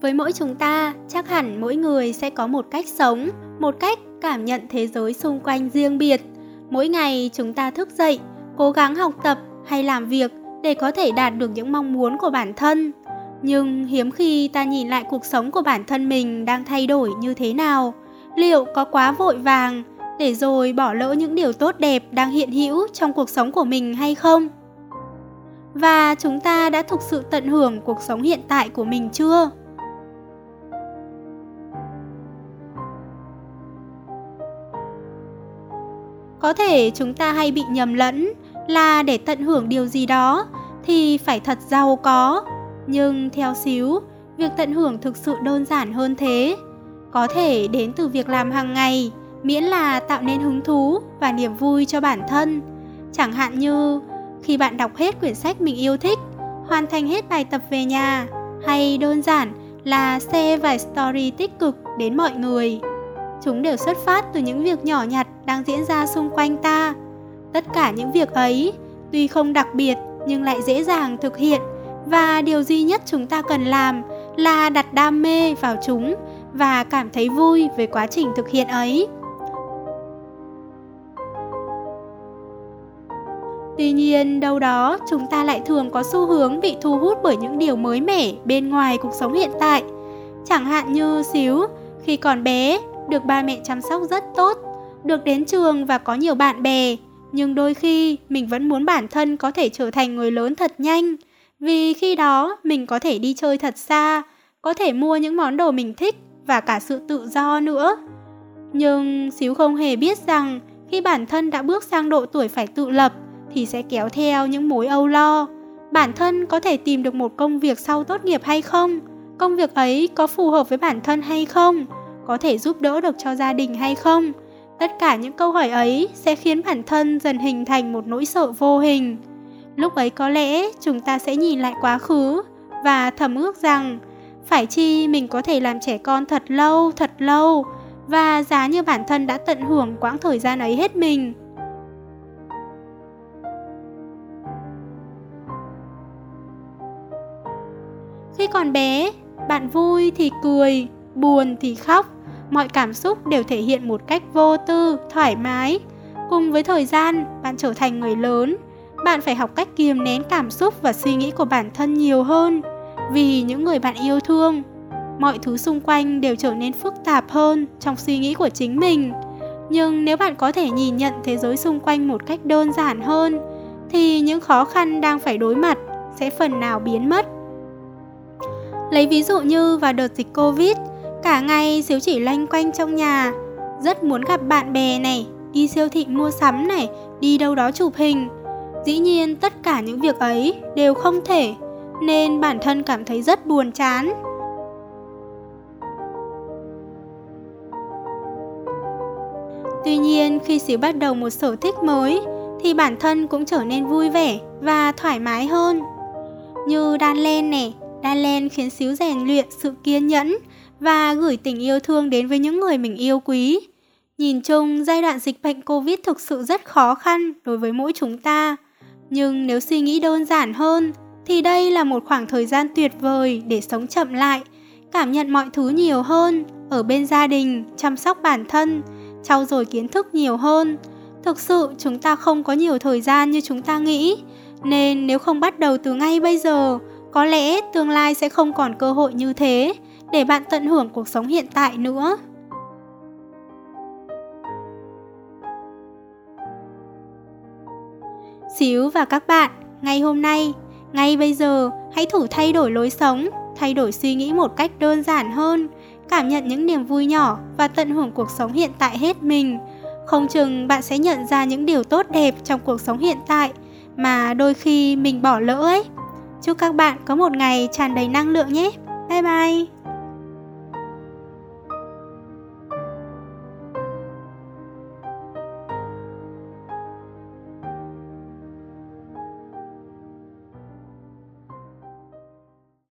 với mỗi chúng ta, chắc hẳn mỗi người sẽ có một cách sống, một cách cảm nhận thế giới xung quanh riêng biệt. Mỗi ngày chúng ta thức dậy, cố gắng học tập hay làm việc để có thể đạt được những mong muốn của bản thân. Nhưng hiếm khi ta nhìn lại cuộc sống của bản thân mình đang thay đổi như thế nào. Liệu có quá vội vàng để rồi bỏ lỡ những điều tốt đẹp đang hiện hữu trong cuộc sống của mình hay không? Và chúng ta đã thực sự tận hưởng cuộc sống hiện tại của mình chưa? Có thể chúng ta hay bị nhầm lẫn là để tận hưởng điều gì đó thì phải thật giàu có. Nhưng theo xíu, việc tận hưởng thực sự đơn giản hơn thế. Có thể đến từ việc làm hàng ngày, miễn là tạo nên hứng thú và niềm vui cho bản thân. Chẳng hạn như, khi bạn đọc hết quyển sách mình yêu thích, hoàn thành hết bài tập về nhà, hay đơn giản là share vài story tích cực đến mọi người chúng đều xuất phát từ những việc nhỏ nhặt đang diễn ra xung quanh ta. Tất cả những việc ấy, tuy không đặc biệt, nhưng lại dễ dàng thực hiện. Và điều duy nhất chúng ta cần làm là đặt đam mê vào chúng và cảm thấy vui với quá trình thực hiện ấy. Tuy nhiên, đâu đó chúng ta lại thường có xu hướng bị thu hút bởi những điều mới mẻ bên ngoài cuộc sống hiện tại. Chẳng hạn như xíu, khi còn bé được ba mẹ chăm sóc rất tốt, được đến trường và có nhiều bạn bè. Nhưng đôi khi, mình vẫn muốn bản thân có thể trở thành người lớn thật nhanh. Vì khi đó, mình có thể đi chơi thật xa, có thể mua những món đồ mình thích và cả sự tự do nữa. Nhưng xíu không hề biết rằng, khi bản thân đã bước sang độ tuổi phải tự lập, thì sẽ kéo theo những mối âu lo. Bản thân có thể tìm được một công việc sau tốt nghiệp hay không? Công việc ấy có phù hợp với bản thân hay không? Có thể giúp đỡ được cho gia đình hay không? Tất cả những câu hỏi ấy sẽ khiến bản thân dần hình thành một nỗi sợ vô hình. Lúc ấy có lẽ chúng ta sẽ nhìn lại quá khứ và thầm ước rằng, phải chi mình có thể làm trẻ con thật lâu thật lâu và giá như bản thân đã tận hưởng quãng thời gian ấy hết mình. Khi còn bé, bạn vui thì cười buồn thì khóc, mọi cảm xúc đều thể hiện một cách vô tư, thoải mái. Cùng với thời gian, bạn trở thành người lớn, bạn phải học cách kiềm nén cảm xúc và suy nghĩ của bản thân nhiều hơn. Vì những người bạn yêu thương, mọi thứ xung quanh đều trở nên phức tạp hơn trong suy nghĩ của chính mình. Nhưng nếu bạn có thể nhìn nhận thế giới xung quanh một cách đơn giản hơn, thì những khó khăn đang phải đối mặt sẽ phần nào biến mất. Lấy ví dụ như vào đợt dịch covid cả ngày xíu chỉ loanh quanh trong nhà. Rất muốn gặp bạn bè này đi siêu thị mua sắm này đi đâu đó chụp hình. Dĩ nhiên tất cả những việc ấy đều không thể nên bản thân cảm thấy rất buồn chán. Tuy nhiên khi xíu bắt đầu một sở thích mới thì bản thân cũng trở nên vui vẻ và thoải mái hơn. Như đan len nè, đan len khiến xíu rèn luyện sự kiên nhẫn và gửi tình yêu thương đến với những người mình yêu quý. Nhìn chung, giai đoạn dịch bệnh covid thực sự rất khó khăn đối với mỗi chúng ta. Nhưng nếu suy nghĩ đơn giản hơn, thì đây là một khoảng thời gian tuyệt vời để sống chậm lại, cảm nhận mọi thứ nhiều hơn, ở bên gia đình, chăm sóc bản thân, trau dồi kiến thức nhiều hơn. Thực sự, chúng ta không có nhiều thời gian như chúng ta nghĩ, nên nếu không bắt đầu từ ngay bây giờ, có lẽ tương lai sẽ không còn cơ hội như thế để bạn tận hưởng cuộc sống hiện tại nữa. Xíu và các bạn, ngay hôm nay, ngay bây giờ, hãy thử thay đổi lối sống, thay đổi suy nghĩ một cách đơn giản hơn, cảm nhận những niềm vui nhỏ và tận hưởng cuộc sống hiện tại hết mình. Không chừng bạn sẽ nhận ra những điều tốt đẹp trong cuộc sống hiện tại mà đôi khi mình bỏ lỡ ấy. Chúc các bạn có một ngày tràn đầy năng lượng nhé. Bye bye.